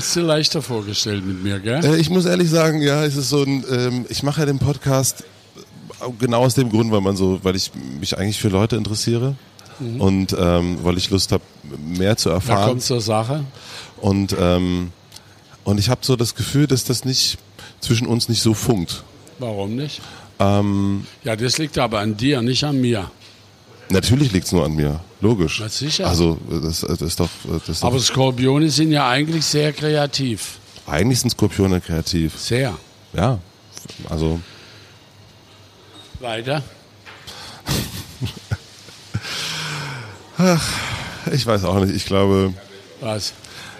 Hast du dir leichter vorgestellt mit mir, gell? Äh, ich muss ehrlich sagen, ja, es ist so ein, ähm, ich mache ja den Podcast genau aus dem Grund, weil man so, weil ich mich eigentlich für Leute interessiere mhm. und ähm, weil ich Lust habe, mehr zu erfahren. Da kommt zur Sache. Und ähm, und ich habe so das Gefühl, dass das nicht zwischen uns nicht so funkt. Warum nicht? Ähm, ja, das liegt aber an dir, nicht an mir. Natürlich liegt es nur an mir, logisch. Na sicher. Also das, das, ist doch. Das ist aber Skorpione sind ja eigentlich sehr kreativ. Eigentlich sind Skorpione kreativ. Sehr. Ja, also. Weiter. Ach, ich weiß auch nicht. Ich glaube. Was?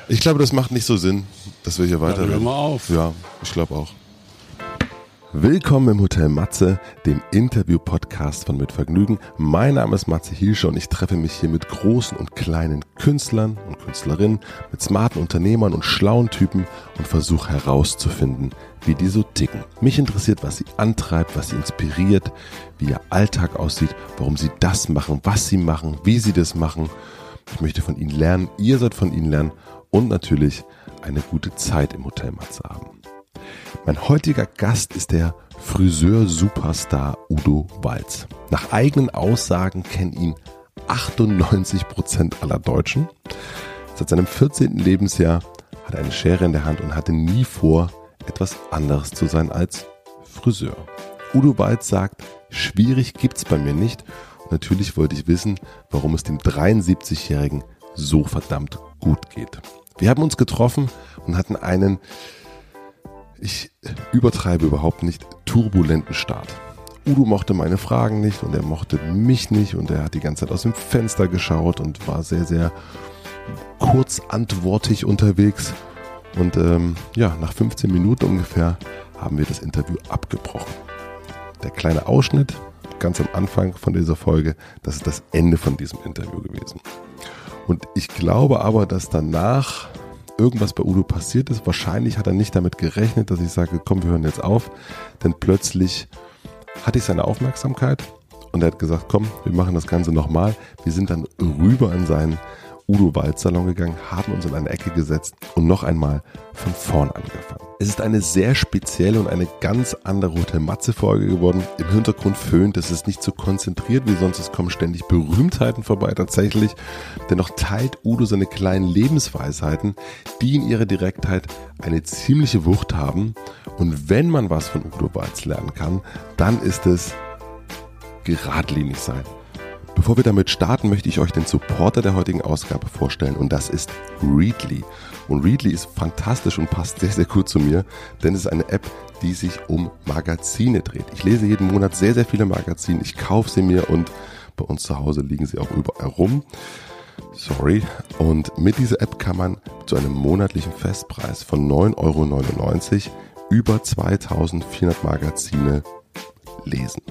Ich glaube, das macht nicht so Sinn, dass wir hier weiter. Hören wir auf. Ja, ich glaube auch. Willkommen im Hotel Matze, dem Interview-Podcast von Mit Vergnügen. Mein Name ist Matze Hielsche und ich treffe mich hier mit großen und kleinen Künstlern und Künstlerinnen, mit smarten Unternehmern und schlauen Typen und versuche herauszufinden, wie die so ticken. Mich interessiert, was sie antreibt, was sie inspiriert, wie ihr Alltag aussieht, warum sie das machen, was sie machen, wie sie das machen. Ich möchte von ihnen lernen, ihr sollt von ihnen lernen und natürlich eine gute Zeit im Hotel Matze haben. Mein heutiger Gast ist der Friseur-Superstar Udo Walz. Nach eigenen Aussagen kennen ihn 98 Prozent aller Deutschen. Seit seinem 14. Lebensjahr hat er eine Schere in der Hand und hatte nie vor, etwas anderes zu sein als Friseur. Udo Walz sagt, schwierig gibt's bei mir nicht. Und natürlich wollte ich wissen, warum es dem 73-Jährigen so verdammt gut geht. Wir haben uns getroffen und hatten einen, ich übertreibe überhaupt nicht, turbulenten Start. Udo mochte meine Fragen nicht und er mochte mich nicht und er hat die ganze Zeit aus dem Fenster geschaut und war sehr, sehr kurzantwortig unterwegs. Und ähm, ja, nach 15 Minuten ungefähr haben wir das Interview abgebrochen. Der kleine Ausschnitt ganz am Anfang von dieser Folge, das ist das Ende von diesem Interview gewesen. Und ich glaube aber, dass danach irgendwas bei Udo passiert ist. Wahrscheinlich hat er nicht damit gerechnet, dass ich sage, komm, wir hören jetzt auf. Denn plötzlich hatte ich seine Aufmerksamkeit und er hat gesagt, komm, wir machen das Ganze nochmal. Wir sind dann rüber in seinen Udo Walz Salon gegangen, haben uns in eine Ecke gesetzt und noch einmal von vorn angefangen. Es ist eine sehr spezielle und eine ganz andere Hotel Matze Folge geworden. Im Hintergrund föhnt, es ist nicht so konzentriert wie sonst, es kommen ständig Berühmtheiten vorbei tatsächlich. Dennoch teilt Udo seine kleinen Lebensweisheiten, die in ihrer Direktheit eine ziemliche Wucht haben. Und wenn man was von Udo Walz lernen kann, dann ist es geradlinig sein. Bevor wir damit starten, möchte ich euch den Supporter der heutigen Ausgabe vorstellen und das ist Readly. Und Readly ist fantastisch und passt sehr, sehr gut zu mir, denn es ist eine App, die sich um Magazine dreht. Ich lese jeden Monat sehr, sehr viele Magazine. Ich kaufe sie mir und bei uns zu Hause liegen sie auch überall rum. Sorry. Und mit dieser App kann man zu einem monatlichen Festpreis von 9,99 Euro über 2400 Magazine lesen.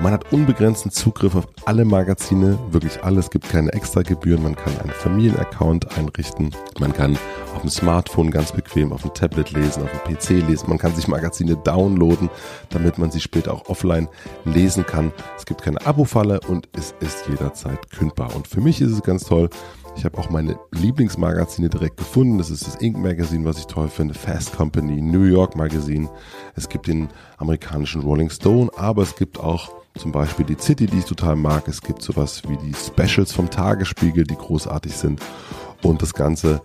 Man hat unbegrenzten Zugriff auf alle Magazine, wirklich alles. Es gibt keine extra Gebühren. Man kann einen Familienaccount einrichten. Man kann auf dem Smartphone ganz bequem auf dem Tablet lesen, auf dem PC lesen. Man kann sich Magazine downloaden, damit man sie später auch offline lesen kann. Es gibt keine Abo-Falle und es ist jederzeit kündbar. Und für mich ist es ganz toll. Ich habe auch meine Lieblingsmagazine direkt gefunden. Das ist das Ink Magazine, was ich toll finde, Fast Company, New York Magazine. Es gibt den amerikanischen Rolling Stone, aber es gibt auch zum Beispiel die City, die ich total mag. Es gibt sowas wie die Specials vom Tagesspiegel, die großartig sind. Und das Ganze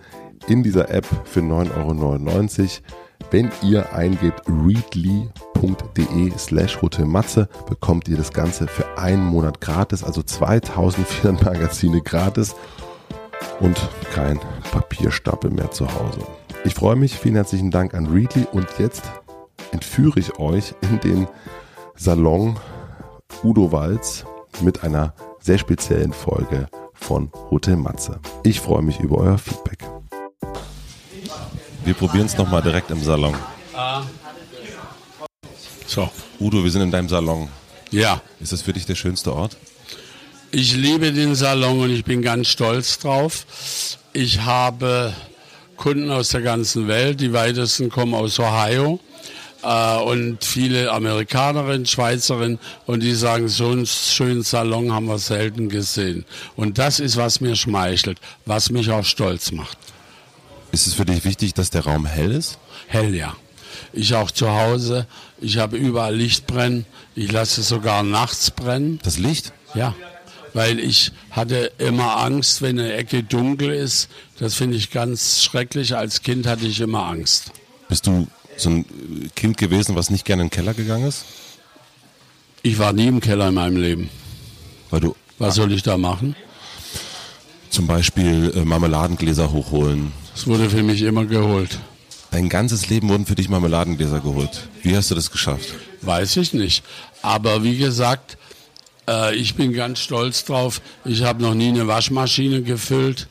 in dieser App für 9,99 Euro. Wenn ihr eingebt readly.de slash hotelmatze, bekommt ihr das Ganze für einen Monat gratis, also 2400 Magazine gratis und kein Papierstapel mehr zu Hause. Ich freue mich, vielen herzlichen Dank an Readly und jetzt entführe ich euch in den Salon Udo Walz mit einer sehr speziellen Folge von Hotel Matze. Ich freue mich über euer Feedback. Wir probieren es nochmal direkt im Salon. So. Udo, wir sind in deinem Salon. Ja. Ist das für dich der schönste Ort? Ich liebe den Salon und ich bin ganz stolz drauf. Ich habe Kunden aus der ganzen Welt. Die weitesten kommen aus Ohio äh, und viele Amerikanerinnen, Schweizerinnen und die sagen, so einen schönen Salon haben wir selten gesehen. Und das ist, was mir schmeichelt, was mich auch stolz macht. Ist es für dich wichtig, dass der Raum hell ist? Hell, ja. Ich auch zu Hause. Ich habe überall Licht brennen. Ich lasse es sogar nachts brennen. Das Licht? Ja. Weil ich hatte immer Angst, wenn eine Ecke dunkel ist. Das finde ich ganz schrecklich. Als Kind hatte ich immer Angst. Bist du so ein Kind gewesen, was nicht gerne in den Keller gegangen ist? Ich war nie im Keller in meinem Leben. Weil du Was soll ich da machen? zum Beispiel äh, Marmeladengläser hochholen. Es wurde für mich immer geholt. Dein ganzes Leben wurden für dich Marmeladengläser geholt. Wie hast du das geschafft? Weiß ich nicht. Aber wie gesagt, äh, ich bin ganz stolz drauf. Ich habe noch nie eine Waschmaschine gefüllt.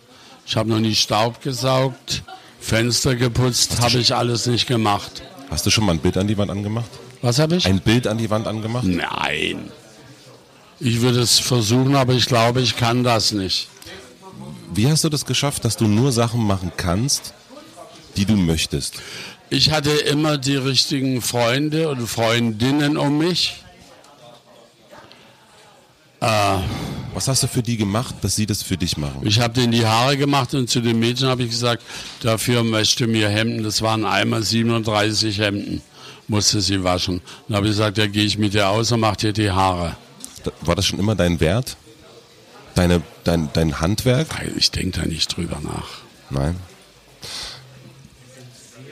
Ich habe noch nie Staub gesaugt. Fenster geputzt. Habe ich alles nicht gemacht. Hast du schon mal ein Bild an die Wand angemacht? Was habe ich? Ein Bild an die Wand angemacht? Nein. Ich würde es versuchen, aber ich glaube, ich kann das nicht. Wie hast du das geschafft, dass du nur Sachen machen kannst, die du möchtest? Ich hatte immer die richtigen Freunde und Freundinnen um mich. Was hast du für die gemacht, dass sie das für dich machen? Ich habe denen die Haare gemacht und zu den Mädchen habe ich gesagt, dafür möchte mir Hemden, das waren einmal 37 Hemden, musste sie waschen. Dann habe ich gesagt, ja gehe ich mit dir aus und mach dir die Haare. Da- War das schon immer dein Wert? Deine, dein, dein Handwerk? Ich denke da nicht drüber nach. Nein.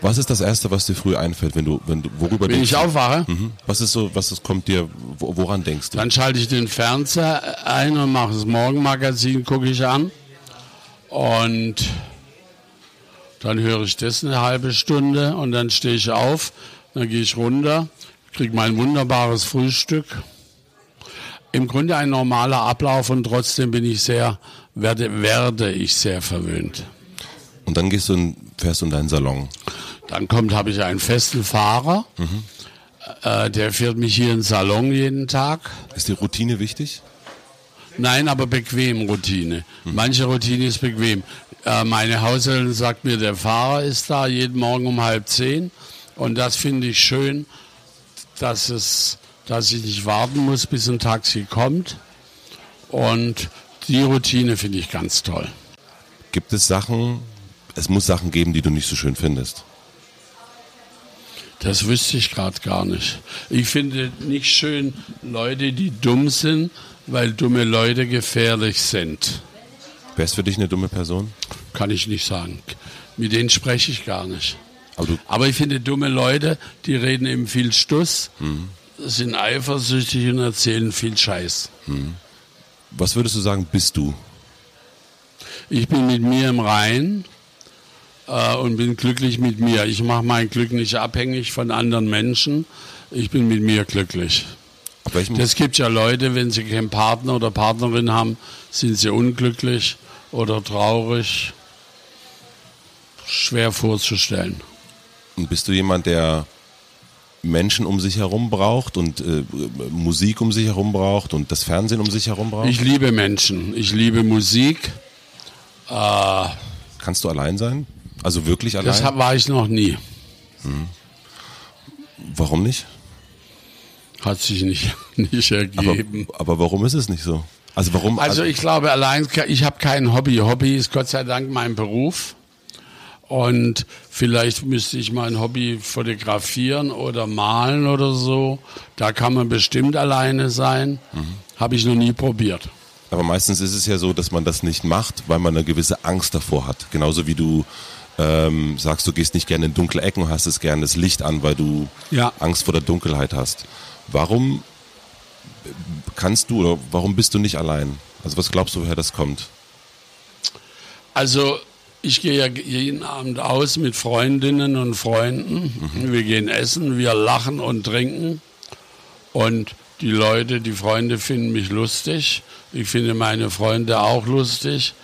Was ist das Erste, was dir früh einfällt, wenn du, wenn du, worüber Wenn denkst ich du? aufwache, Mhm. Was ist so, was ist, kommt dir, wo- woran denkst du? dann schalte ich den Fernseher ein und mache das Morgenmagazin, gucke ich an. Und dann höre ich das eine halbe Stunde und dann stehe ich auf, dann gehe ich runter, kriege mein wunderbares Frühstück. Im Grunde ein normaler Ablauf und trotzdem bin ich sehr, werde, werde ich sehr verwöhnt. Und dann gehst du in, fährst du in deinen Salon. Dann kommt, habe ich einen festen Fahrer, äh, der fährt mich hier in den Salon jeden Tag. Ist die Routine wichtig? Nein, aber bequem Routine. Manche Routine ist bequem. Äh, meine Haushälterin sagt mir, der Fahrer ist da jeden Morgen um halb zehn. Und das finde ich schön, dass, es, dass ich nicht warten muss, bis ein Taxi kommt. Und die Routine finde ich ganz toll. Gibt es Sachen, es muss Sachen geben, die du nicht so schön findest. Das wüsste ich gerade gar nicht. Ich finde nicht schön Leute, die dumm sind, weil dumme Leute gefährlich sind. Wer ist für dich eine dumme Person? Kann ich nicht sagen. Mit denen spreche ich gar nicht. Aber Aber ich finde dumme Leute, die reden eben viel Stuss, sind eifersüchtig und erzählen viel Scheiß. was würdest du sagen, bist du? Ich bin mit mir im Rein äh, und bin glücklich mit mir. Ich mache mein Glück nicht abhängig von anderen Menschen. Ich bin mit mir glücklich. Das gibt ja Leute, wenn sie keinen Partner oder Partnerin haben, sind sie unglücklich oder traurig. Schwer vorzustellen. und bist du jemand, der Menschen um sich herum braucht und äh, Musik um sich herum braucht und das Fernsehen um sich herum braucht? Ich liebe Menschen. Ich liebe Musik. Äh, Kannst du allein sein? Also wirklich allein? das war ich noch nie. Warum nicht? Hat sich nicht, nicht Aber, ergeben. aber warum ist es nicht so? Also warum? Also ich glaube allein, ich habe kein Hobby. Hobby ist Gott sei Dank mein Beruf. Und vielleicht müsste ich mein Hobby fotografieren oder malen oder so. Da kann man bestimmt alleine sein. Habe ich noch nie probiert. Aber meistens ist es ja so, dass man das nicht macht, weil man eine gewisse Angst davor hat. Genauso wie du ähm, sagst, du gehst nicht gerne in dunkle Ecken und hast es gerne das Licht an, weil du Ja. Angst vor der Dunkelheit hast. Warum kannst du oder warum bist du nicht allein? Also was glaubst du, woher das kommt? Also ich gehe ja jeden Abend aus mit Freundinnen und Freunden. Wir gehen essen, wir lachen und trinken. Und die Leute, die Freunde finden mich lustig. Ich finde meine Freunde auch lustig.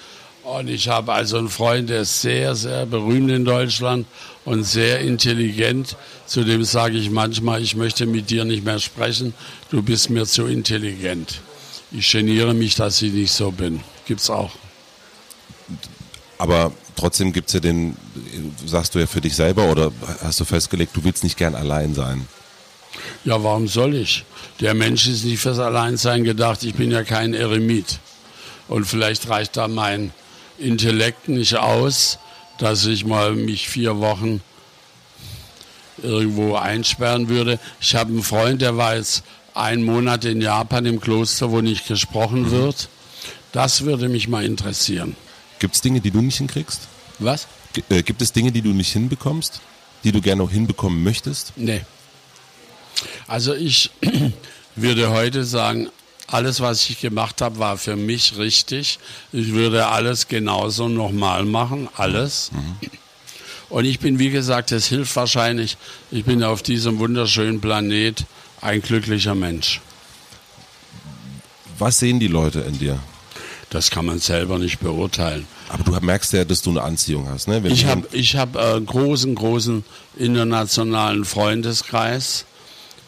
Und ich habe also einen Freund, der ist sehr, sehr berühmt in Deutschland und sehr intelligent. Zudem sage ich manchmal, ich möchte mit dir nicht mehr sprechen. Du bist mir zu intelligent. Ich geniere mich, dass ich nicht so bin. Gibt's auch. Aber trotzdem gibt's ja den, sagst du ja für dich selber oder hast du festgelegt, du willst nicht gern allein sein? Ja, warum soll ich? Der Mensch ist nicht fürs Alleinsein gedacht. Ich bin ja kein Eremit. Und vielleicht reicht da mein Intellekt nicht aus, dass ich mal mich vier Wochen irgendwo einsperren würde. Ich habe einen Freund, der war jetzt einen Monat in Japan im Kloster, wo nicht gesprochen wird. Das würde mich mal interessieren. Gibt es Dinge, die du nicht hinkriegst? Was? G äh, gibt es Dinge, die du nicht hinbekommst, die du gerne noch hinbekommen möchtest? Nee. Also ich würde heute sagen, alles, was ich gemacht habe, war für mich richtig. Ich würde alles genauso nochmal machen, alles. Mhm. Und ich bin, wie gesagt, es hilft wahrscheinlich, ich bin auf diesem wunderschönen Planet ein glücklicher Mensch. Was sehen die Leute in dir? Das kann man selber nicht beurteilen. Aber du merkst ja, dass du eine Anziehung hast. Ne? Wenn ich habe ich hab, äh, einen großen, großen internationalen Freundeskreis.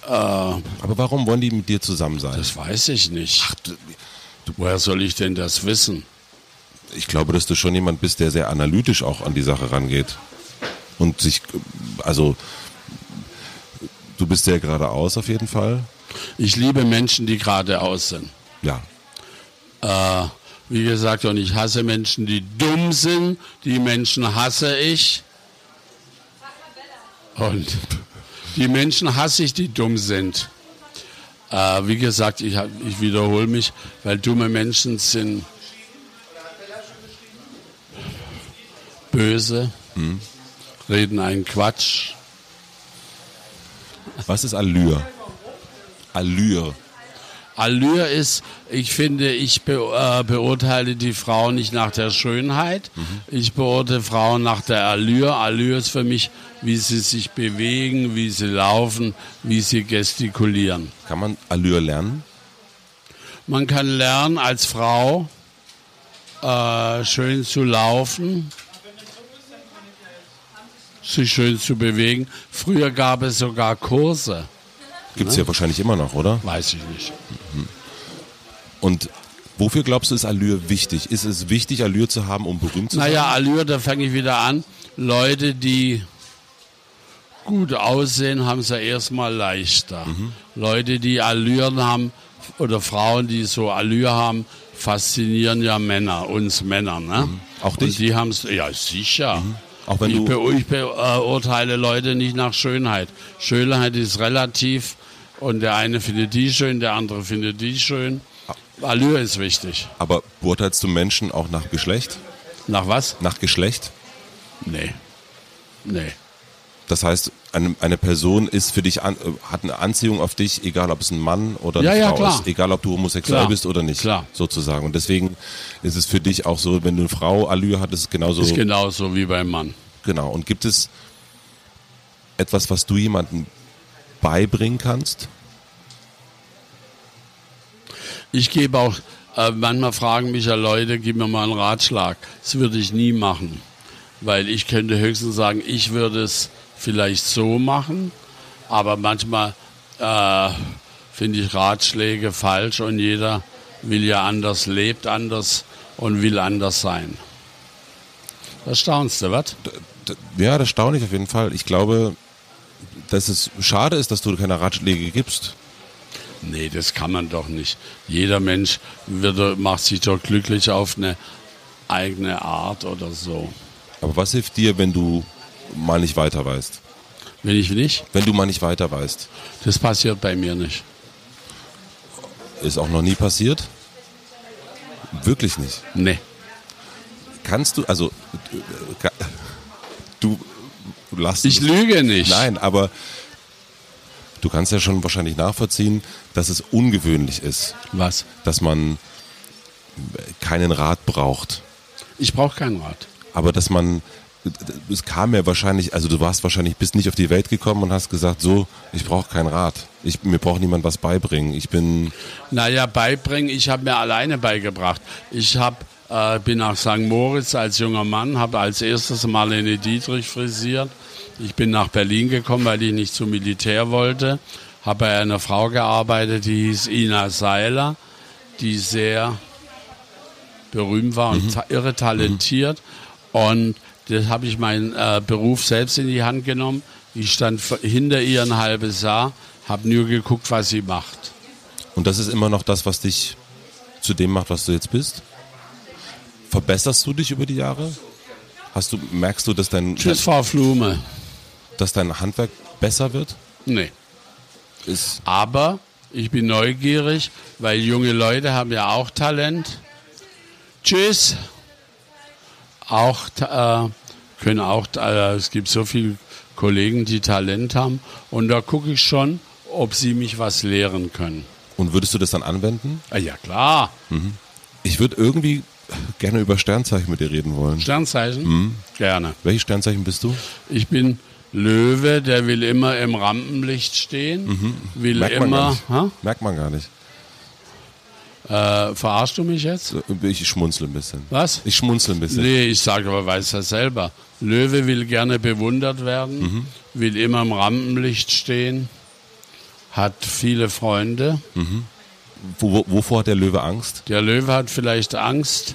Äh, Aber warum wollen die mit dir zusammen sein? Das weiß ich nicht. Ach, du, woher soll ich denn das wissen? Ich glaube, dass du schon jemand bist, der sehr analytisch auch an die Sache rangeht. Und sich, also, du bist sehr geradeaus auf jeden Fall. Ich liebe Menschen, die geradeaus sind. Ja. Äh, wie gesagt, und ich hasse Menschen, die dumm sind. Die Menschen hasse ich. Und die Menschen hasse ich, die dumm sind. Äh, wie gesagt, ich, ich wiederhole mich, weil dumme Menschen sind böse, hm. reden einen Quatsch. Was ist Allure? Allure. Allure ist, ich finde, ich be, äh, beurteile die Frau nicht nach der Schönheit. Mhm. Ich beurteile Frauen nach der Allure. Allure ist für mich, wie sie sich bewegen, wie sie laufen, wie sie gestikulieren. Kann man Allure lernen? Man kann lernen, als Frau äh, schön zu laufen, sich schön zu bewegen. Früher gab es sogar Kurse. Gibt es ne? ja wahrscheinlich immer noch, oder? Weiß ich nicht. Und wofür glaubst du, ist Allure wichtig? Ist es wichtig, Allure zu haben, um berühmt zu naja, sein? Naja, Allure, da fange ich wieder an. Leute, die gut aussehen, haben es ja erstmal leichter. Mhm. Leute, die Allüren haben, oder Frauen, die so Allure haben, faszinieren ja Männer, uns Männer. Ne? Mhm. Auch dich? Und die haben es, ja sicher. Mhm. Auch wenn ich, du ich beurteile Leute nicht nach Schönheit. Schönheit ist relativ und der eine findet die schön, der andere findet die schön. Allure ist wichtig. Aber beurteilst du Menschen auch nach Geschlecht? Nach was? Nach Geschlecht? Nee. Nee. Das heißt, eine, eine Person ist für dich an, hat eine Anziehung auf dich, egal ob es ein Mann oder eine ja, Frau ja, ist, egal ob du homosexuell klar. bist oder nicht, klar. sozusagen. Und deswegen ist es für dich auch so, wenn du eine Frau Allure hat, ist es genauso. Ist genauso wie beim Mann. Genau. Und gibt es etwas, was du jemandem beibringen kannst? Ich gebe auch, äh, manchmal fragen mich ja Leute, gib mir mal einen Ratschlag. Das würde ich nie machen. Weil ich könnte höchstens sagen, ich würde es vielleicht so machen, aber manchmal äh, finde ich Ratschläge falsch und jeder will ja anders, lebt anders und will anders sein. Das staunst du, was? Ja, das staune ich auf jeden Fall. Ich glaube, dass es schade ist, dass du keine Ratschläge gibst. Nee, das kann man doch nicht. Jeder Mensch wird, macht sich doch glücklich auf eine eigene Art oder so. Aber was hilft dir, wenn du mal nicht weiter weißt? Wenn ich nicht? Wenn du mal nicht weiter weißt. Das passiert bei mir nicht. Ist auch noch nie passiert? Wirklich nicht? Nee. Kannst du, also, du, du lass. Ich lüge nicht. Nein, aber du kannst ja schon wahrscheinlich nachvollziehen, dass es ungewöhnlich ist. Was? Dass man keinen Rat braucht. Ich brauche keinen Rat. Aber dass man es kam ja wahrscheinlich, also du warst wahrscheinlich, bist nicht auf die Welt gekommen und hast gesagt, so, ich brauche keinen Rat. Ich, mir braucht niemand was beibringen. Ich bin. Naja, beibringen, ich habe mir alleine beigebracht. Ich hab, äh, bin nach St. Moritz als junger Mann, habe als erstes Marlene Dietrich frisiert. Ich bin nach Berlin gekommen, weil ich nicht zum Militär wollte. Habe bei einer Frau gearbeitet, die hieß Ina Seiler, die sehr berühmt war und mhm. irre talentiert. Mhm. Und das habe ich meinen äh, Beruf selbst in die Hand genommen. Ich stand hinter ihr ein halbes Jahr, habe nur geguckt, was sie macht. Und das ist immer noch das, was dich zu dem macht, was du jetzt bist? Verbesserst du dich über die Jahre? Hast du, merkst du, dass dein, Tschüss, Frau Flume. dass dein Handwerk besser wird? Nee. Ist, Aber ich bin neugierig, weil junge Leute haben ja auch Talent. Tschüss. Auch äh, können auch, äh, es gibt so viele Kollegen, die Talent haben. Und da gucke ich schon, ob sie mich was lehren können. und würdest du das dann anwenden? Ah, ja, klar. Ich würde irgendwie gerne über Sternzeichen mit dir reden wollen. Sternzeichen? Gerne. Welches Sternzeichen bist du? Ich bin Löwe, der will immer im Rampenlicht stehen. Will Mhm. Merkt man gar immer. nicht. Ha? Merkt man gar nicht. Äh, verarschst du mich jetzt? Ich schmunzle ein bisschen. Was? Ich schmunzle ein bisschen. Nee, ich sage aber, weiß ja selber. Löwe will gerne bewundert werden, Mhm. will immer im Rampenlicht stehen, hat viele Freunde. Wo, wo, wovor hat der Löwe Angst? Der Löwe hat vielleicht Angst,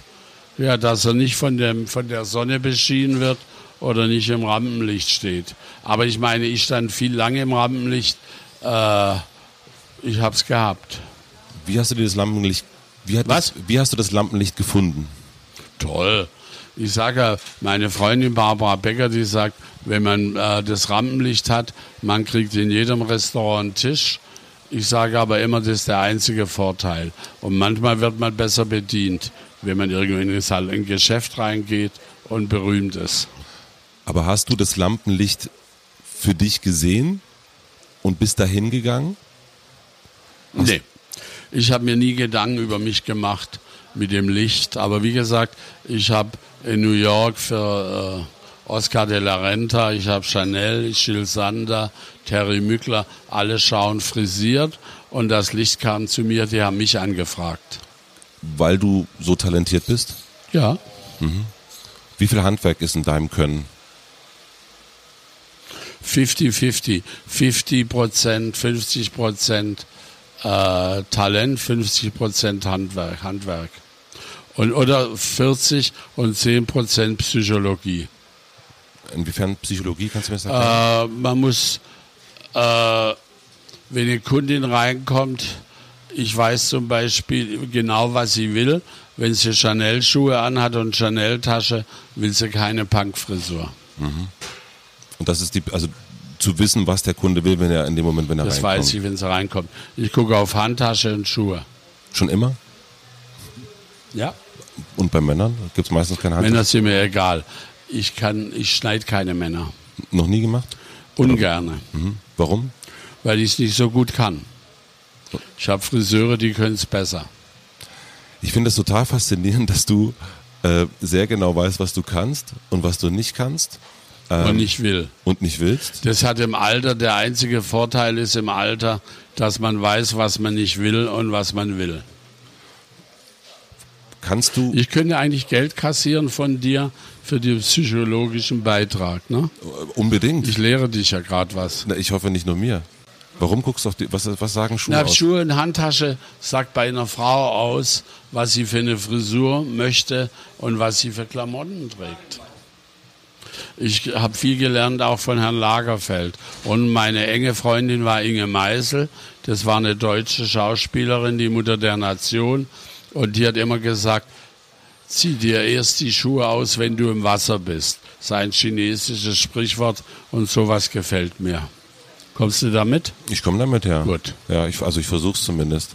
ja, dass er nicht von, dem, von der Sonne beschienen wird oder nicht im Rampenlicht steht. Aber ich meine, ich stand viel lange im Rampenlicht. Äh, ich habe es gehabt. Wie hast du dir das Lampenlicht? Wie, Was? Das, wie hast du das Lampenlicht gefunden? Toll. Ich sage ja, meine Freundin Barbara Becker, die sagt, wenn man äh, das Rampenlicht hat, man kriegt in jedem Restaurant einen Tisch. Ich sage aber immer, das ist der einzige Vorteil. Und manchmal wird man besser bedient, wenn man irgendwo in ein Geschäft reingeht und berühmt ist. Aber hast du das Lampenlicht für dich gesehen und bist dahin gegangen? Nee. Ich habe mir nie Gedanken über mich gemacht mit dem Licht. Aber wie gesagt, ich habe in New York für äh, Oscar de la Renta, ich habe Chanel, Gilles Sander, Terry Mückler, alle schauen frisiert. Und das Licht kam zu mir, die haben mich angefragt. Weil du so talentiert bist? Ja, Wie viel Handwerk ist in deinem Können? 50-50. 50 Prozent, 50 Prozent äh, Talent, 50 Prozent Handwerk, Handwerk. Und, oder 40 und 10 Prozent Psychologie. Inwiefern Psychologie, kannst du mir das erklären? Äh, man muss, äh, wenn eine Kundin reinkommt, ich weiß zum Beispiel genau, was sie will. Wenn sie Chanel-Schuhe anhat und Chanel-Tasche, will sie keine Punkfrisur. Und das ist die, also zu wissen, was der Kunde will, wenn er in dem Moment, wenn er Das reinkommt. weiß ich, wenn sie reinkommt. Ich gucke auf Handtasche und Schuhe. Schon immer? Ja. Und bei Männern? Gibt es meistens keine Handtasche? Männer sind mir egal. Ich kann, ich schneide keine Männer. Noch nie gemacht? Ungerne. Mhm. Warum? Weil ich es nicht so gut kann. Ich habe Friseure, die können es besser. Ich finde es total faszinierend, dass du äh, sehr genau weißt, was du kannst und was du nicht kannst und nicht will. und nicht willst. Das hat im Alter, der einzige Vorteil ist im Alter, dass man weiß, was man nicht will und was man will. Kannst du, Ich könnte eigentlich Geld kassieren von dir für den psychologischen Beitrag. Ne? unbedingt. Ich lehre dich ja gerade was. Na, ich hoffe nicht nur mir. Warum guckst du auf die, was, was sagen Schuhe Na, aus? Schuhe und Handtasche sagt bei einer Frau aus, was sie für eine Frisur möchte und was sie für Klamotten trägt. Ich habe viel gelernt auch von Herrn Lagerfeld. Und meine enge Freundin war Inge Meisel. Das war eine deutsche Schauspielerin, die Mutter der Nation. Und die hat immer gesagt, zieh dir erst die Schuhe aus, wenn du im Wasser bist. Das ist ein chinesisches Sprichwort und sowas gefällt mir. Kommst du damit? Ich komme damit her. Gut. Ja, ich, also ich versuch's zumindest.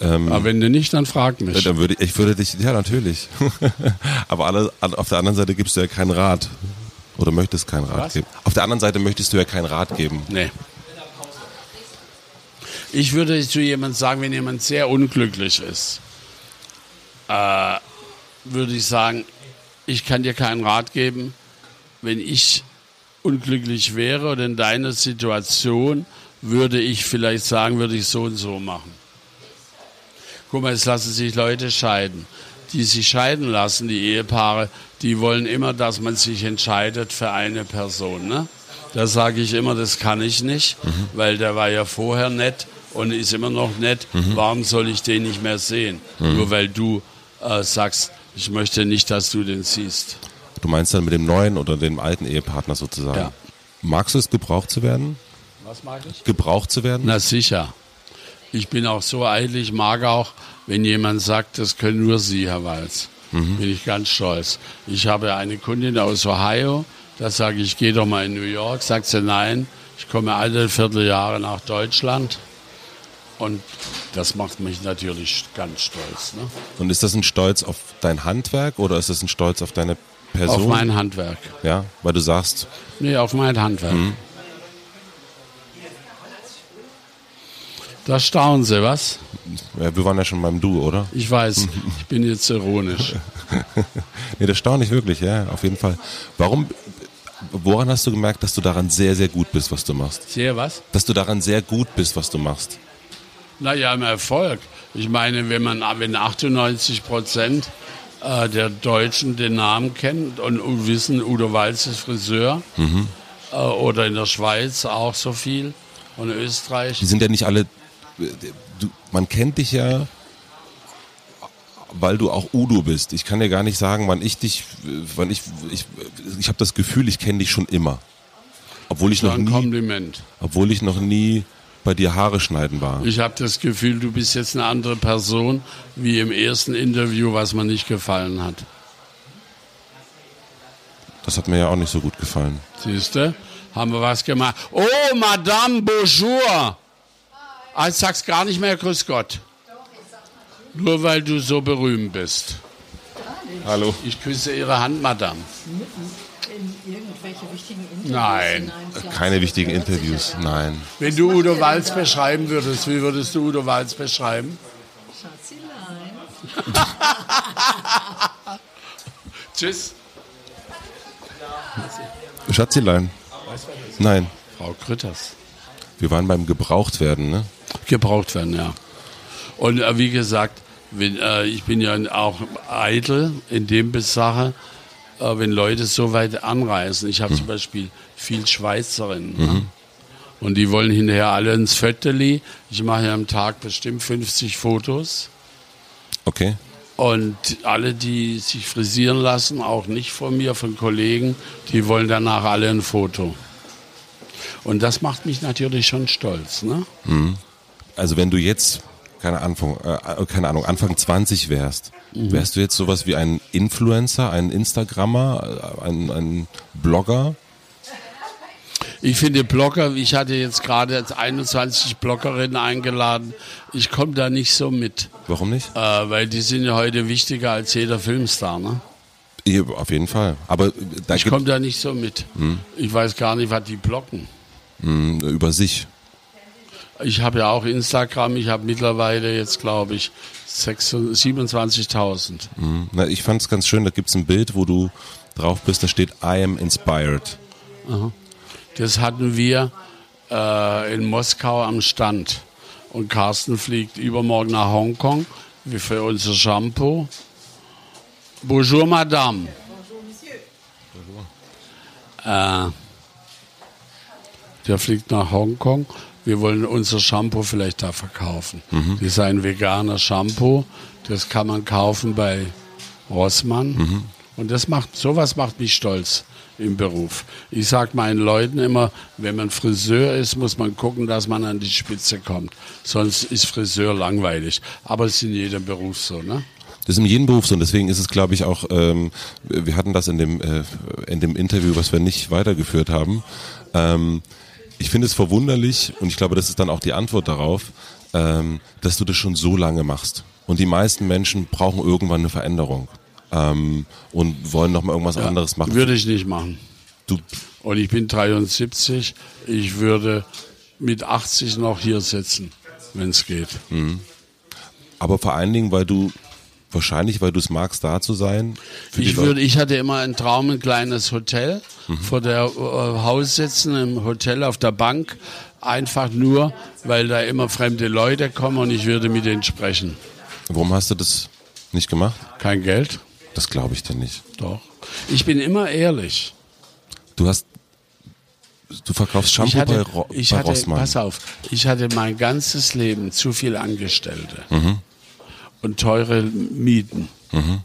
Ähm, Aber wenn du nicht, dann frag mich. dann würde ich, würde dich, ja natürlich. Aber alle, auf der anderen Seite gibst du ja keinen Rat. Oder möchtest keinen Rat Was? geben. Auf der anderen Seite möchtest du ja keinen Rat geben. Nee. Ich würde zu jemandem sagen, wenn jemand sehr unglücklich ist, äh, würde ich sagen, ich kann dir keinen Rat geben. Wenn ich unglücklich wäre oder in deiner Situation, würde ich vielleicht sagen, würde ich so und so machen. Guck mal, es lassen sich Leute scheiden. Die sich scheiden lassen, die Ehepaare, die wollen immer, dass man sich entscheidet für eine Person. Ne? Da sage ich immer, das kann ich nicht, weil der war ja vorher nett und ist immer noch nett. Warum soll ich den nicht mehr sehen? Nur weil du äh, sagst, ich möchte nicht, dass du den siehst. Du meinst dann mit dem neuen oder dem alten Ehepartner sozusagen. Ja. Magst du es, gebraucht zu werden? Was mag ich? Gebraucht zu werden? Na sicher. Ich bin auch so eitel, ich mag auch, wenn jemand sagt, das können nur Sie, Herr Walz. bin ich ganz stolz. Ich habe eine Kundin aus Ohio, da sage ich, geh doch mal in New York, sagt sie nein, ich komme alle Vierteljahre nach Deutschland. Und das macht mich natürlich ganz stolz. Ne? Und ist das ein Stolz auf dein Handwerk oder ist das ein Stolz auf deine Person? Auf mein Handwerk. Ja, weil du sagst. Nee, auf mein Handwerk. Mhm. Da staunen Sie, was? Ja, wir waren ja schon beim Du, oder? Ich weiß, ich bin jetzt ironisch. nee, das staune ich wirklich, ja, auf jeden Fall. Warum, woran hast du gemerkt, dass du daran sehr, sehr gut bist, was du machst? Sehr was? Dass du daran sehr gut bist, was du machst. Naja, im Erfolg. Ich meine, wenn man, wenn 98 Prozent äh, der Deutschen den Namen kennen und wissen, Udo Walz ist Friseur, mhm. äh, oder in der Schweiz auch so viel und in Österreich. Die sind ja nicht alle du, man kennt dich ja, weil du auch Udo bist. Ich kann dir gar nicht sagen, wann ich dich, wann ich, ich, ich habe das Gefühl, ich kenne dich schon immer. Obwohl ich noch nie, Kompliment. obwohl ich noch nie bei dir Haare schneiden war. Ich habe das Gefühl, du bist jetzt eine andere Person wie im ersten Interview, was mir nicht gefallen hat. Das hat mir ja auch nicht so gut gefallen. Siehst du? Haben wir was gemacht. Oh, Madame Bonjour! Ich sag's gar nicht mehr, grüß Gott. Nur weil du so berühmt bist. Hallo. Ich küsse Ihre Hand, Madame. In irgendwelche wichtigen Interviews? Nein. Keine wichtigen Interviews, nein. Wenn du Udo Walz beschreiben würdest, wie würdest du Udo Walz beschreiben? Schatzilein. Tschüss. Schatzilein. Nein. Frau Krütters. Wir waren beim Gebrauchtwerden, ne? Gebraucht werden, ja. Und äh, wie gesagt, wenn, äh, ich bin ja auch eitel in dem Sache, äh, wenn Leute so weit anreisen. Ich habe mhm. zum Beispiel viel Schweizerinnen. Ne? Mhm. Ne? Und die wollen hinterher alle ins Fötterli. Ich mache ja am Tag bestimmt 50 Fotos. Okay. Und alle, die sich frisieren lassen, auch nicht von mir, von Kollegen, die wollen danach alle ein Foto. Und das macht mich natürlich schon stolz. Ne? Mhm. Also wenn du jetzt, keine, Anfang, äh, keine Ahnung, Anfang 20 wärst, mhm. wärst du jetzt sowas wie ein Influencer, ein Instagrammer, äh, ein, ein Blogger? Ich finde Blogger, ich hatte jetzt gerade 21 Bloggerinnen eingeladen, ich komme da nicht so mit. Warum nicht? Äh, weil die sind ja heute wichtiger als jeder Filmstar, ne? Ja, auf jeden Fall. Aber äh, da ich komme da nicht so mit. Hm. Ich weiß gar nicht, was die bloggen. Hm, über sich. Ich habe ja auch Instagram, ich habe mittlerweile jetzt, glaube ich, 27.000. Mhm. ich fand es ganz schön, da gibt es ein Bild, wo du drauf bist, da steht I am inspired. Aha. Das hatten wir äh, in Moskau am Stand. Und Carsten fliegt übermorgen nach Hongkong wie für unser Shampoo. Bonjour, Madame. Bonjour, Monsieur. Bonjour. Äh, der fliegt nach Hongkong wir wollen unser Shampoo vielleicht da verkaufen. Mhm. Das ist ein veganer Shampoo, das kann man kaufen bei Rossmann. Mhm. Und das macht, sowas macht mich stolz im Beruf. Ich sage meinen Leuten immer, wenn man Friseur ist, muss man gucken, dass man an die Spitze kommt. Sonst ist Friseur langweilig. Aber es ist in jedem Beruf so, ne? Das ist in jedem Beruf so und deswegen ist es, glaube ich, auch, ähm, wir hatten das in dem, äh, in dem Interview, was wir nicht weitergeführt haben. Ähm, ich finde es verwunderlich und ich glaube, das ist dann auch die Antwort darauf, ähm, dass du das schon so lange machst. Und die meisten Menschen brauchen irgendwann eine Veränderung ähm, und wollen noch mal irgendwas ja, anderes machen. Würde ich nicht machen. Du und ich bin 73. Ich würde mit 80 noch hier sitzen, wenn es geht. Mhm. Aber vor allen Dingen, weil du Wahrscheinlich, weil du es magst, da zu sein. Ich würde, ich hatte immer einen Traum, ein kleines Hotel mhm. vor der äh, Haus sitzen, im Hotel auf der Bank, einfach nur, weil da immer fremde Leute kommen und ich würde mit denen sprechen. Warum hast du das nicht gemacht? Kein Geld. Das glaube ich dir nicht. Doch. Ich bin immer ehrlich. Du hast Du verkaufst Shampoo hatte, bei, Ro ich bei hatte, Rossmann. Pass auf, ich hatte mein ganzes Leben zu viel Angestellte. Mhm und teure Mieten. Mhm.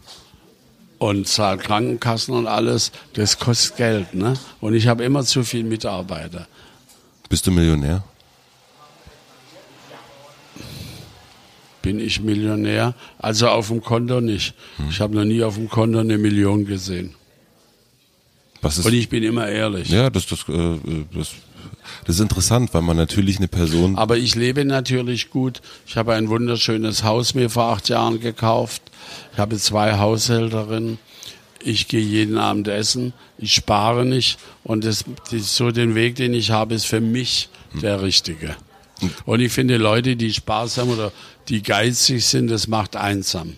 Und zahlt Krankenkassen und alles, das kostet Geld. Ne? Und ich habe immer zu viele bin ich Millionär. Also auf dem Konto nicht. Ich habe noch nie auf dem Konto eine Million gesehen. Was ist, Und ich bin immer ehrlich. ja, das, das, äh, das, das ist interessant, weil man natürlich eine Person. Aber ich lebe natürlich gut. Ich habe ein wunderschönes Haus mir vor acht Jahren gekauft. Ich habe zwei Haushälterinnen. Ich gehe jeden Abend essen. Ich spare nicht. Und das, das, so den Weg, den ich habe, ist für mich der richtige. Und ich finde, Leute, die sparsam oder die geizig sind, das macht einsam.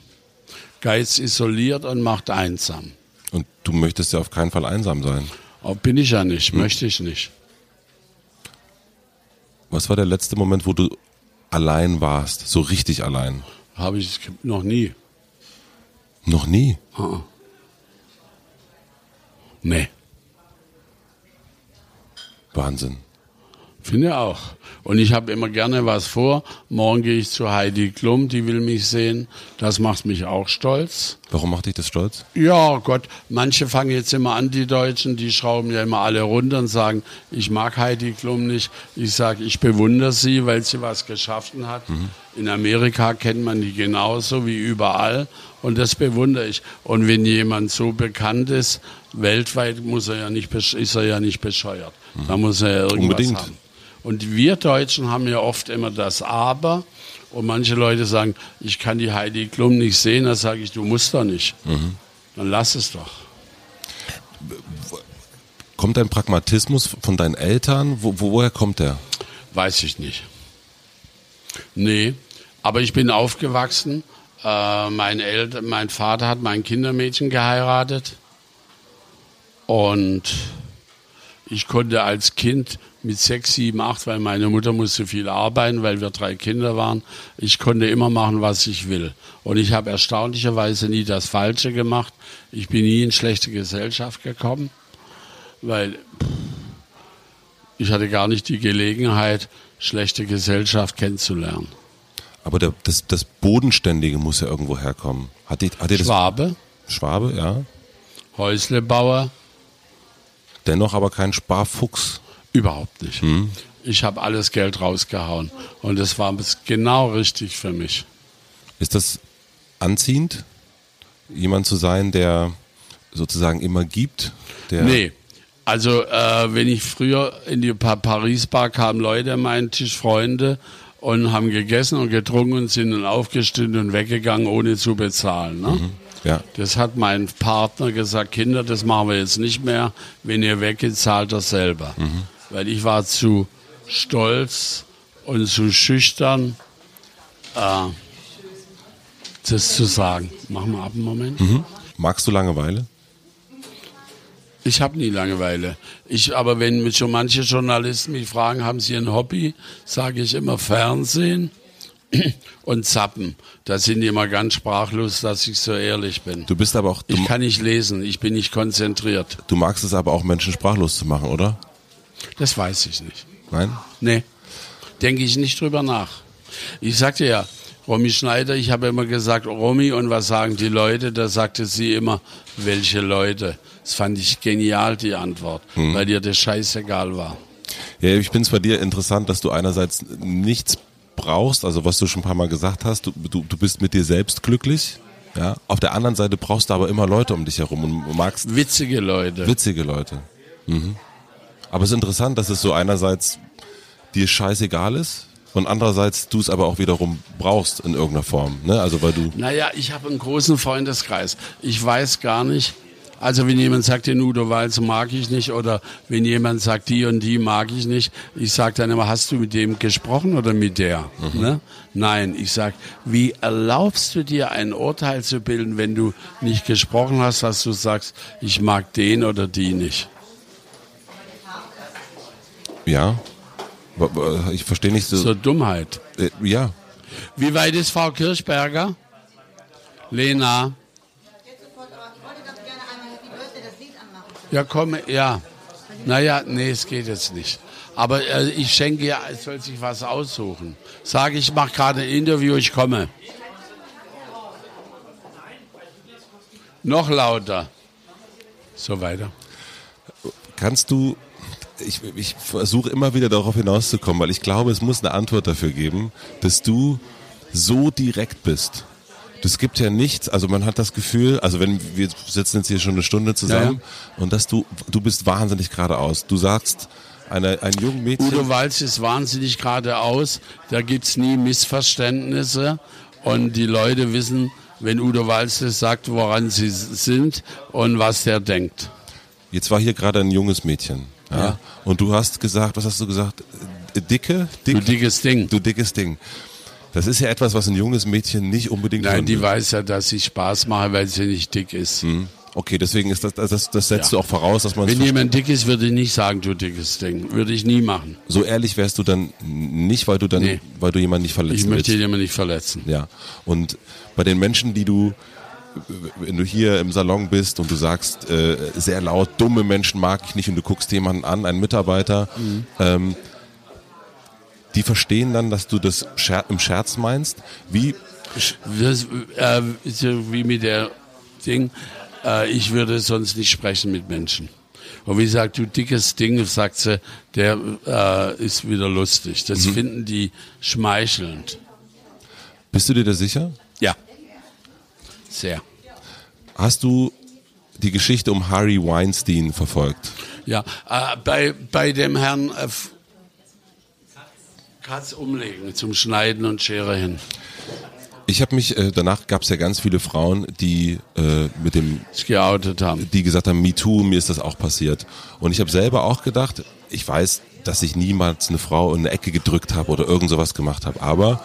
Geiz isoliert und macht einsam. Und du möchtest ja auf keinen Fall einsam sein. Aber bin ich ja nicht, möchte ich nicht. Was war der letzte Moment, wo du allein warst? So richtig allein? Habe ich noch nie. Noch nie. Nee. Wahnsinn. Finde auch. Und ich habe immer gerne was vor. Morgen gehe ich zu Heidi Klum, die will mich sehen. Das macht mich auch stolz. Warum macht dich das stolz? Ja, Gott, manche fangen jetzt immer an, die Deutschen, die schrauben ja immer alle runter und sagen, ich mag Heidi Klum nicht. Ich sage, ich bewundere sie, weil sie was geschaffen hat. In Amerika kennt man die genauso wie überall. Und das bewundere ich. Und wenn jemand so bekannt ist, weltweit muss er ja nicht, ist er ja nicht bescheuert. Da muss er ja irgendwas Unbedingt. haben. Und wir Deutschen haben ja oft immer das Aber. Und manche Leute sagen, ich kann die Heidi Klum nicht sehen. Da sage ich, du musst doch nicht. Dann lass es doch. Kommt dein Pragmatismus von deinen Eltern? Wo, woher kommt der? Weiß ich nicht. Nee, aber ich bin aufgewachsen. Äh, mein, Eltern, mein Vater hat mein Kindermädchen geheiratet. Und ich konnte als Kind mit sechs, sieben, acht, weil meine Mutter musste viel arbeiten, weil wir drei Kinder waren. Ich konnte immer machen, was ich will. Und ich habe erstaunlicherweise nie das Falsche gemacht. Ich bin nie in schlechte Gesellschaft gekommen, weil ich hatte gar nicht die Gelegenheit, schlechte Gesellschaft kennenzulernen. Aber der, das, das Bodenständige muss ja irgendwo herkommen. Hat dir, hat das Schwabe, Schwabe, ja. Häuslebauer, Dennoch aber kein Sparfuchs. Überhaupt nicht. Ich habe alles Geld rausgehauen und das war genau richtig für mich. Ist das anziehend, jemand zu sein, der sozusagen immer gibt? Der Nee. Also, äh, wenn ich früher in die Pa- Paris-Bar kamen Leute an meinen Tisch, Freunde, und haben gegessen und getrunken und sind dann aufgestanden und weggegangen, ohne zu bezahlen. Ne? Ja. Das hat mein Partner gesagt, Kinder, das machen wir jetzt nicht mehr. Wenn ihr weggeht, zahlt das selber. Weil ich war zu stolz und zu schüchtern, äh, das zu sagen. Machen wir ab einen Moment. Magst du Langeweile? Ich habe nie Langeweile. Ich, aber wenn mich schon manche Journalisten mich fragen, haben sie ein Hobby, sage ich immer Fernsehen und Zappen. Da sind die immer ganz sprachlos, dass ich so ehrlich bin. Du bist aber auch, du, Ich kann nicht lesen, ich bin nicht konzentriert. du magst es aber auch, Menschen sprachlos zu machen, oder? Das weiß ich nicht. Nein? Nee, denke ich nicht drüber nach. Ich sagte ja, Romy Schneider, ich habe immer gesagt, Romy, und was sagen die Leute? Da sagte sie immer, welche Leute? Das fand ich genial, die Antwort, weil ihr das scheißegal war. Ja, ich finde es bei dir interessant, dass du einerseits nichts brauchst, also was du schon ein paar Mal gesagt hast, du, du, du bist mit dir selbst glücklich. Ja? Auf der anderen Seite brauchst du aber immer Leute um dich herum und magst Witzige Leute. witzige Leute. Mhm. Aber es ist interessant, dass es so einerseits dir scheißegal ist und andererseits du es aber auch wiederum brauchst in irgendeiner Form. Ne? Also weil du Naja, ich habe einen großen Freundeskreis. Ich weiß gar nicht, also wenn jemand sagt, den Udo Walz mag ich nicht oder wenn jemand sagt, die und die mag ich nicht, ich sage dann immer, hast du mit dem gesprochen oder mit der? Ne? Nein, ich sage, wie erlaubst du dir ein Urteil zu bilden, wenn du nicht gesprochen hast, dass du sagst, ich mag den oder die nicht? Ja, ich verstehe nicht so. So Dummheit. Äh, ja, Wie weit ist Frau Kirchberger? Lena? Ja, komm, ja. Naja, nee, es geht jetzt nicht. Aber äh, ich schenke ja, es soll sich was aussuchen. Sage ich, mache gerade ein Interview, ich komme. Noch lauter. So weiter. kannst du, ich, ich versuche immer wieder darauf hinauszukommen, weil ich glaube, es muss eine Antwort dafür geben, dass du so direkt bist. Das gibt ja nichts, also man hat das Gefühl, also wenn wir sitzen jetzt hier schon eine Stunde zusammen und dass du, du bist wahnsinnig geradeaus. Du sagst, eine, ein jungen Mädchen. Udo Walz ist wahnsinnig geradeaus. Da gibt's nie Missverständnisse. Und die Leute wissen, wenn Udo Walz das sagt, woran sie sind und was der denkt. Jetzt war hier gerade ein junges Mädchen. Ja? Ja. Und du hast gesagt, was hast du gesagt? Äh, Dicke? Dick? Du dickes Ding. Du dickes Ding. Das ist ja etwas, was ein junges Mädchen nicht unbedingt Nein, die will. weiß ja, dass ich Spaß mache, weil sie nicht dick ist. Hm. Okay, deswegen ist das, das, das setzt Ja. du auch voraus, dass man Wenn jemand dick ist, würde ich nicht sagen, du dickes Ding. Würde ich nie machen. so ehrlich wärst du dann nicht, weil du dann, Nee. weil du jemanden nicht verletzen Ich möchte willst. jemanden nicht verletzen. Ja. Und bei den Menschen, die du, wenn du hier im Salon bist und du sagst äh, sehr laut, dumme Menschen mag ich nicht und du guckst jemanden an, einen Mitarbeiter, Mhm. ähm, die verstehen dann, dass du das scher im Scherz meinst. Wie Das, äh, wie mit der Ding, äh, ich würde sonst nicht sprechen mit Menschen. Und wie sagt, du dickes Ding, sagt sie, der äh, ist wieder lustig. Das Mhm. finden die schmeichelnd. bist du dir da sicher? Sehr. Hast du die Geschichte um Harry Weinstein verfolgt? Ja, äh, bei, bei dem Herrn äh, Katz umlegen zum Schneiden und Schere hin. Ich habe mich, äh, danach gab es ja ganz viele Frauen, die äh, mit dem geoutet haben. die gesagt haben, me too, mir ist das auch passiert. Und ich habe selber auch gedacht, ich weiß, dass ich niemals eine Frau in eine Ecke gedrückt habe oder irgend sowas gemacht habe, aber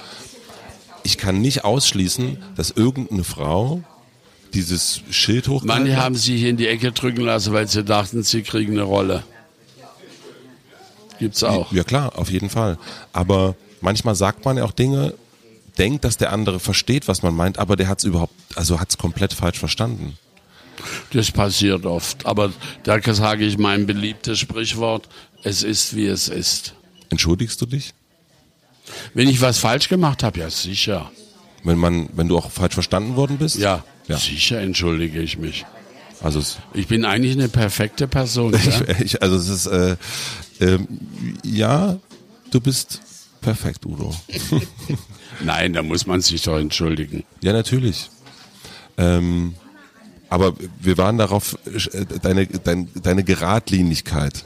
ich kann nicht ausschließen, dass irgendeine Frau dieses Schild hochgehalten Manche haben sich in die Ecke drücken lassen, weil sie dachten, sie kriegen eine Rolle. Gibt's auch. Ja klar, auf jeden Fall. Aber manchmal sagt man ja auch Dinge, denkt, dass der andere versteht, was man meint, aber der hat es überhaupt, also hat es komplett falsch verstanden. Das passiert oft. Aber da sage ich mein beliebtes Sprichwort, es ist, wie es ist. Entschuldigst du dich? Wenn ich was falsch gemacht habe, ja sicher. Wenn man, wenn du auch falsch verstanden worden bist? Ja, Ja. sicher entschuldige ich mich. Also Ich bin eigentlich eine perfekte Person. Ja? ich, ich, also es ist, äh, ähm, ja, du bist perfekt, Udo. Nein, da muss man sich doch entschuldigen. Ja, natürlich. Ähm, aber wir waren darauf, äh, deine, dein, deine Geradlinigkeit.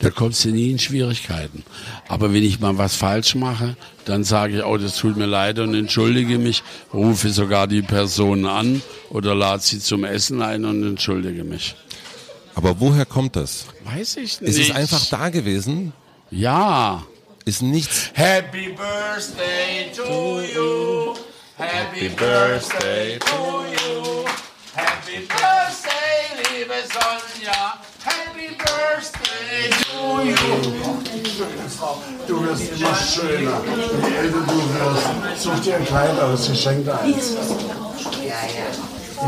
Da kommst du nie in Schwierigkeiten. Aber wenn ich mal was falsch mache, dann sage ich, oh, das tut mir leid und entschuldige mich, rufe sogar die Person an oder lade sie zum Essen ein und entschuldige mich. Aber woher kommt das? Weiß ich nicht. Es ist einfach da gewesen, Ja. ist nichts. Happy Birthday to you. Happy Birthday to you. Happy Birthday, liebe Sonja. Happy Birthday to you. Du wirst immer schöner. Je älter du wirst, such dir ein Kleid aus, ich schenke dir eins.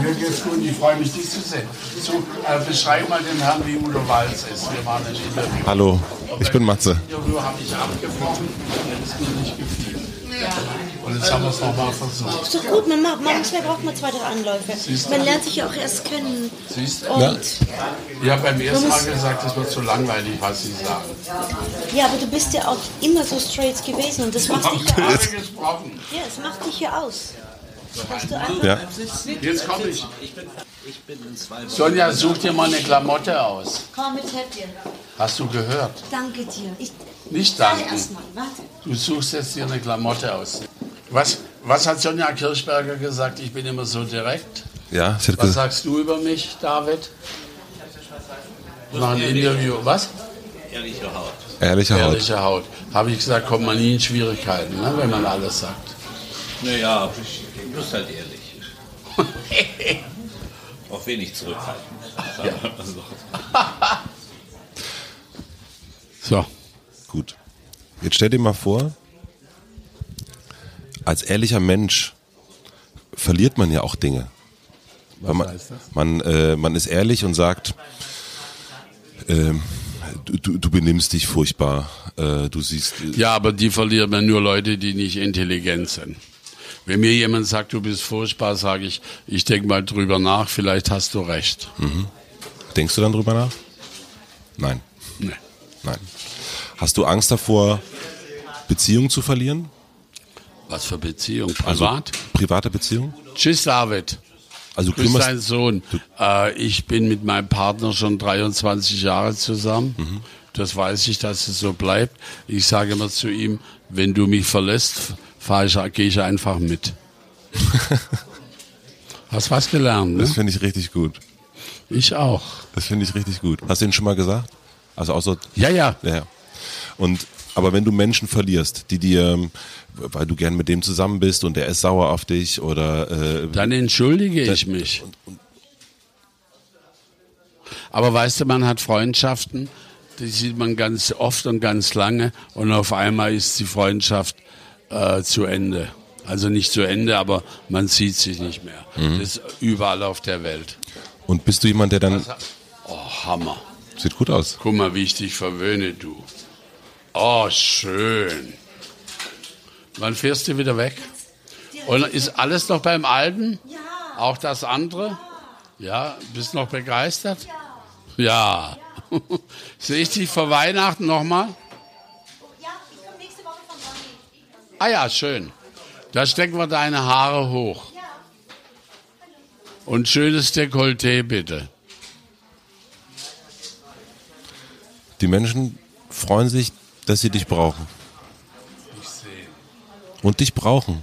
Mir geht's gut, ich freue mich, dich zu sehen. So, äh, beschreib mal den Herrn, wie Udo Walz ist. Wir waren ein Interview. Hallo, ich bin Matze. Interview habe ich abgebrochen, wenn es mir nicht gefiel. Und jetzt haben wir es nochmal versucht. Ist doch gut, man macht, manchmal braucht man zwei, drei Anläufe. Man lernt sich ja auch erst kennen. Siehst du? Und Ich habe beim ersten Mal gesagt, es wird zu langweilig, was Sie sagen. ja, aber du bist ja auch immer so straight gewesen und das macht dich ja Gerade aus. gesprochen. Ja, es macht dich ja aus. Ja. Jetzt komme ich. Sonja, such dir mal eine Klamotte aus. komm mit Häppchen. Hast du gehört? Danke dir. Ich Nicht danken. Du suchst jetzt dir eine Klamotte aus. Was, was hat Sonja Kirchberger gesagt? Ich bin immer so direkt. Ja, ich hätte Was gesagt, sagst du über mich, David? Nach ein Interview. Was? ehrliche Haut. Ehrliche Haut. Habe ich gesagt, kommt man nie in Schwierigkeiten, ne, wenn man alles sagt. Naja, du bist halt ehrlich. Auch wenig zurückhalten. Sagen wir mal so. So. Gut. Jetzt stell dir mal vor, als ehrlicher Mensch verliert man ja auch Dinge. Weil man, man, äh, man ist ehrlich und sagt, ähm, du, du, benimmst dich furchtbar, äh, du siehst, Ja, aber die verliert man nur Leute, die nicht intelligent sind. Wenn mir jemand sagt, du bist furchtbar, sage ich, ich denke mal drüber nach, vielleicht hast du recht. denkst du dann drüber nach? Nein, Nee. nein. Hast du Angst davor, Beziehungen zu verlieren? Was für Beziehung? Also Privat? private Beziehung? Tschüss, David. Also Grüß deinen Sohn. Äh, ich bin mit meinem Partner schon 23 Jahre zusammen. Mhm. Das weiß ich, dass es so bleibt. Ich sage immer zu ihm, wenn du mich verlässt, gehe ich einfach mit. Hast was gelernt, das ne? finde ich richtig gut. Ich auch. Das finde ich richtig gut. Hast du ihn schon mal gesagt? Also Ja, ja. Ja, ja. Und aber wenn du Menschen verlierst, die dir, weil du gern mit dem zusammen bist und der ist sauer auf dich oder äh, Dann entschuldige ich mich. Aber weißt du, man hat Freundschaften, die sieht man ganz oft und ganz lange und auf einmal ist die Freundschaft äh, zu Ende. Also nicht zu Ende, aber man sieht sich nicht mehr. Das ist überall auf der Welt. und bist du jemand, der dann Oh, Hammer. sieht gut aus. Guck mal, wie ich dich verwöhne, du. Oh, schön. Wann fährst du wieder weg? Und ist alles noch beim Alten? Ja. Auch das andere? Ja, bist noch begeistert? Ja. Sehe ich dich vor Weihnachten nochmal? Ja, ich komme nächste Woche von Bonnie. Ah ja, schön. Da stecken wir deine Haare hoch. Und schönes Dekolleté bitte. Die Menschen freuen sich, dass sie dich brauchen. Und dich brauchen.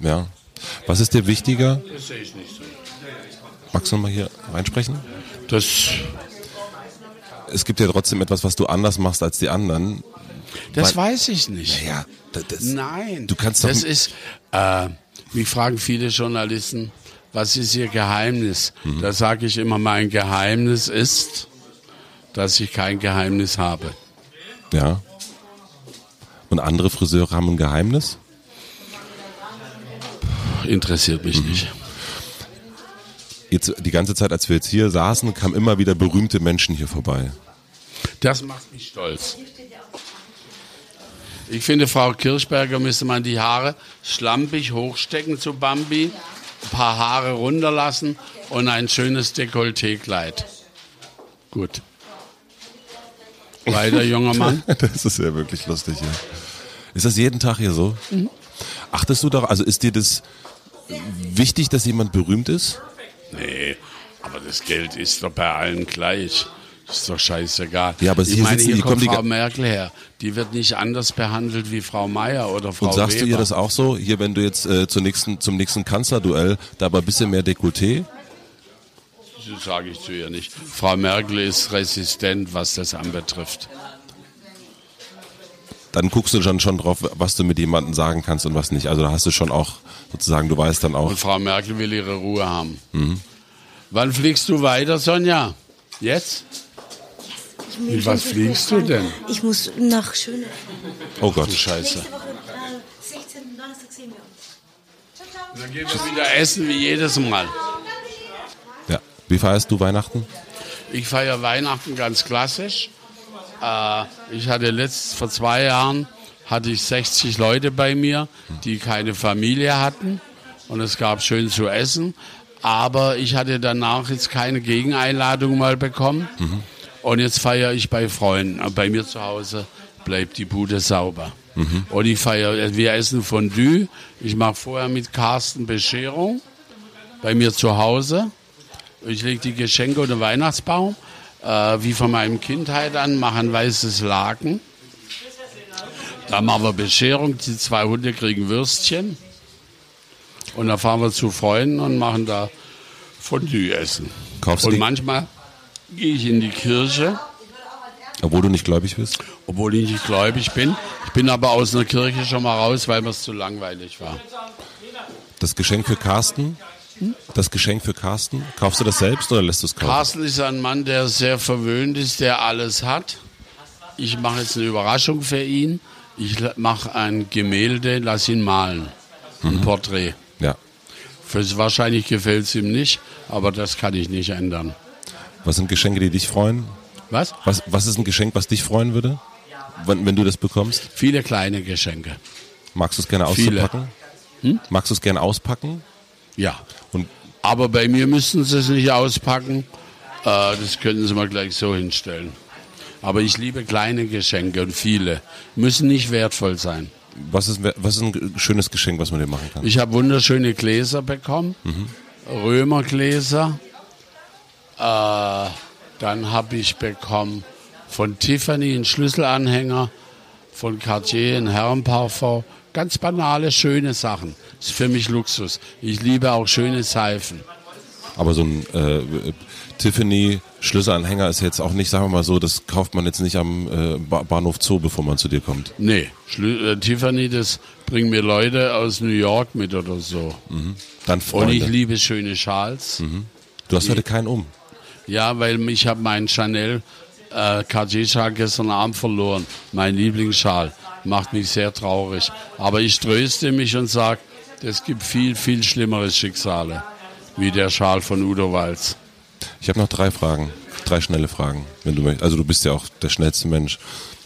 Ja. Was ist dir wichtiger? Das sehe ich nicht so. Magst du noch mal hier reinsprechen? Das, Es gibt ja trotzdem etwas, was du anders machst als die anderen. das Weil- weiß ich nicht. Ja, das, das, Nein. Du kannst doch- Das ist, äh, mich fragen viele Journalisten, was ist ihr Geheimnis? Mhm. Da sage ich immer, mein Geheimnis ist, dass ich kein Geheimnis habe. Ja. Und andere Friseure haben ein Geheimnis? Interessiert mich Mhm. nicht. Jetzt die ganze Zeit, als wir jetzt hier saßen, kamen immer wieder berühmte Menschen hier vorbei. Das macht mich stolz. Ich finde, Frau Kirchberger müsste man die Haare schlampig hochstecken zu Bambi, ein paar Haare runterlassen und ein schönes Dekolleté-Kleid. Gut. Weiter, junger Mann. Das ist ja wirklich lustig hier. Ist das jeden Tag hier so? Mhm. Achtest du doch, also ist dir das wichtig, dass jemand berühmt ist? Nee, aber das Geld ist doch bei allen gleich. Ist doch scheißegal. Ja, aber ich hier meine, hier die- kommt Frau Merkel her. Die wird nicht anders behandelt wie Frau Meier oder Frau Und sagst Weber. du ihr das auch so? Hier, wenn du jetzt äh, zur nächsten, zum nächsten Kanzlerduell, da aber ein bisschen mehr Dekolleté? Das sage ich zu ihr nicht. Frau Merkel ist resistent, was das anbetrifft. Dann guckst du schon, schon drauf, was du mit jemandem sagen kannst und was nicht. Also da hast du schon auch, sozusagen, du weißt dann auch, Und Frau Merkel will ihre Ruhe haben. Wann fliegst du weiter, Sonja? Jetzt? Schon was fliegst du denn? Ich muss nach Schöne. oh Gott. Scheiße. Äh, 16. Donnerstag sehen wir uns. Ciao, ciao. Dann gehen wir wieder essen wie jedes Mal. Wie feierst du Weihnachten? Ich feiere Weihnachten ganz klassisch. Äh, ich hatte letzt, vor zwei Jahren hatte ich 60 Leute bei mir, die keine Familie hatten. Und es gab schön zu essen. Aber ich hatte danach jetzt keine Gegeneinladung mal bekommen. Und jetzt feiere ich bei Freunden. Und Bei mir zu Hause bleibt die Bude sauber. Und ich feiere, wir essen Fondue. Ich mache vorher mit Carsten Bescherung bei mir zu Hause. Ich lege die Geschenke unter den Weihnachtsbaum, äh, wie von meinem Kindheit an, mache ein weißes Laken. Dann machen wir Bescherung, die zwei Hunde kriegen Würstchen. Und dann fahren wir zu Freunden und machen da Fondue essen. Kaufst und manchmal gehe ich in die Kirche, Obwohl du nicht gläubig bist? obwohl ich nicht gläubig bin. Ich bin aber aus einer Kirche schon mal raus, weil mir es zu langweilig war. Das Geschenk für Carsten? Das Geschenk für Carsten? Kaufst du das selbst oder lässt du es kaufen? Carsten ist ein Mann, der sehr verwöhnt ist, der alles hat. Ich mache jetzt eine Überraschung für ihn. Ich mache ein Gemälde, lass ihn malen. Ein Porträt. Ja. Für, wahrscheinlich gefällt es ihm nicht, aber das kann ich nicht ändern. Was sind Geschenke, die dich freuen? Was? Was, was ist ein Geschenk, was dich freuen würde, wenn, wenn du das bekommst? Viele kleine Geschenke. Magst du es gerne Viele. auszupacken? Magst du es gerne auspacken? Ja. Und Aber bei mir müssen sie es nicht auspacken. Äh, das können sie mal gleich so hinstellen. Aber ich liebe kleine Geschenke und viele. Müssen nicht wertvoll sein. Was ist, was ist ein schönes Geschenk, was man dir machen kann? Ich habe wunderschöne Gläser bekommen. Römergläser. Äh, dann habe ich bekommen von Tiffany einen Schlüsselanhänger, von Cartier ein Herrenparfum. Ganz banale, schöne Sachen. Ist für mich Luxus. Ich liebe auch schöne Seifen. Aber so ein äh, Tiffany Schlüsselanhänger ist jetzt auch nicht, sagen wir mal so, das kauft man jetzt nicht am äh, Ba- Bahnhof Zoo, bevor man zu dir kommt. Nee, Schlü äh, Tiffany, das bringen mir Leute aus New York mit oder so. Dann Und ich liebe schöne Schals. Du hast heute keinen um. Ja, weil ich habe meinen Chanel äh, Cartier-Schal gestern Abend verloren. Mein Lieblingsschal. Macht mich sehr traurig. Aber ich tröste mich und sage, es gibt viel, viel schlimmere Schicksale. Wie der Schal von Udo Walz. Ich habe noch drei Fragen, drei schnelle Fragen, wenn du möchtest. Also du bist ja auch der schnellste Mensch.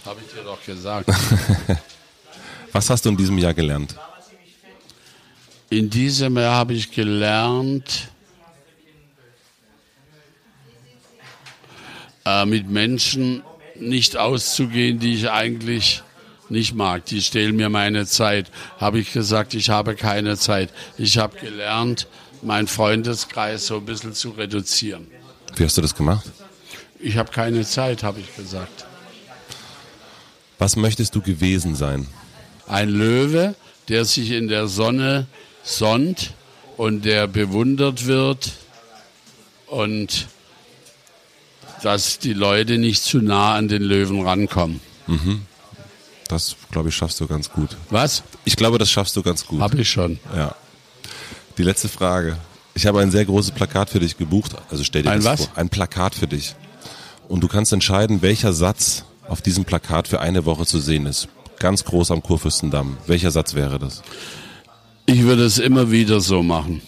Habe ich dir doch gesagt. Was hast du in diesem Jahr gelernt? In diesem Jahr habe ich gelernt, äh, mit Menschen nicht auszugehen, die ich eigentlich nicht mag. Die stehlen mir meine Zeit. Habe ich gesagt, ich habe keine Zeit. Ich habe gelernt, meinen Freundeskreis so ein bisschen zu reduzieren. Wie hast du das gemacht? Ich habe keine Zeit, habe ich gesagt. Was möchtest du gewesen sein? Ein Löwe, der sich in der Sonne sonnt und der bewundert wird und dass die Leute nicht zu nah an den Löwen rankommen. Das, glaube ich, schaffst du ganz gut. Was? Ich glaube, das schaffst du ganz gut. Habe ich schon. Ja. Die letzte Frage. Ich habe ein sehr großes Plakat für dich gebucht. Also stell dir Ein das was? vor. Ein Plakat für dich. Und du kannst entscheiden, welcher Satz auf diesem Plakat für eine Woche zu sehen ist. Ganz groß am Kurfürstendamm. Welcher Satz wäre das? Ich würde es immer wieder so machen.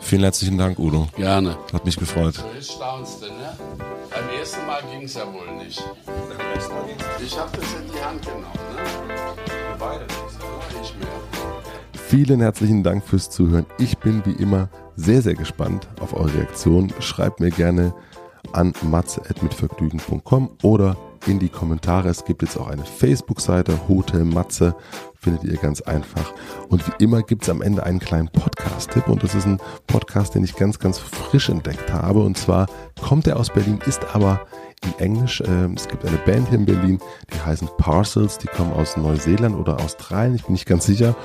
Vielen herzlichen Dank, Udo. Gerne. Hat mich gefreut. Du, ne? Ersten Mal ging es ja wohl nicht. Ich habe das in die Hand genommen, ne? Beide nicht. Ich mehr. Vielen herzlichen Dank fürs Zuhören. Ich bin wie immer sehr, sehr gespannt auf eure Reaktion. Schreibt mir gerne an matze.mitvergnügen.com oder in die Kommentare. Es gibt jetzt auch eine Facebook-Seite, Hotel Matze, findet ihr ganz einfach. Und wie immer gibt es am Ende einen kleinen Podcast-Tipp und das ist ein Podcast, den ich ganz, ganz frisch entdeckt habe. Und zwar kommt er aus Berlin, ist aber in Englisch. Ähm, es gibt eine Band hier in Berlin, die heißen Parcels, die kommen aus Neuseeland oder Australien, ich bin nicht ganz sicher.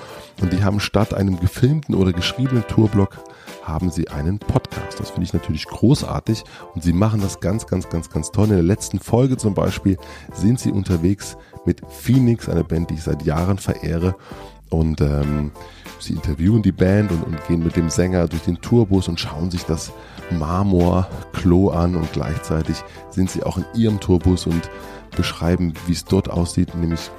Und die haben statt einem gefilmten oder geschriebenen Tourblock haben sie einen Podcast. Das finde ich natürlich großartig und sie machen das ganz, ganz, ganz, ganz toll. In der letzten Folge zum Beispiel sind sie unterwegs mit Phoenix, einer Band, die ich seit Jahren verehre. Und ähm, sie interviewen die Band und, und gehen mit dem Sänger durch den Tourbus und schauen sich das Marmorklo an und gleichzeitig sind sie auch in ihrem Tourbus und beschreiben, wie es dort aussieht, nämlich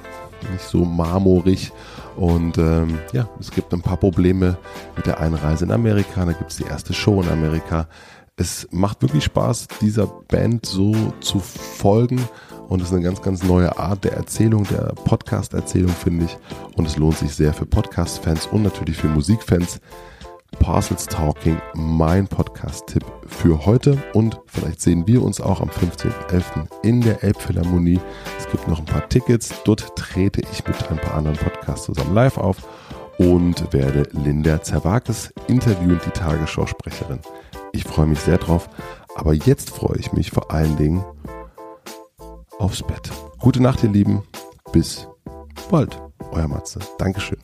nicht so marmorig. Und ähm, ja, es gibt ein paar Probleme mit der Einreise in Amerika. Da gibt es die erste Show in Amerika. Es macht wirklich Spaß, dieser Band so zu folgen. Und es ist eine ganz, ganz neue Art der Erzählung, der Podcast-Erzählung, finde ich. Und es lohnt sich sehr für Podcast-Fans und natürlich für Musikfans. Parcels Talking, mein Podcast-Tipp für heute. Und vielleicht sehen wir uns auch am 15.11. in der Elbphilharmonie. Gibt noch ein paar Tickets. Dort trete ich mit ein paar anderen Podcasts zusammen live auf und werde Linda Zerwakis interviewen, die Tagesschausprecherin. Ich freue mich sehr drauf. Aber jetzt freue ich mich vor allen Dingen aufs Bett. Gute Nacht, ihr Lieben. Bis bald. Euer Matze. Dankeschön.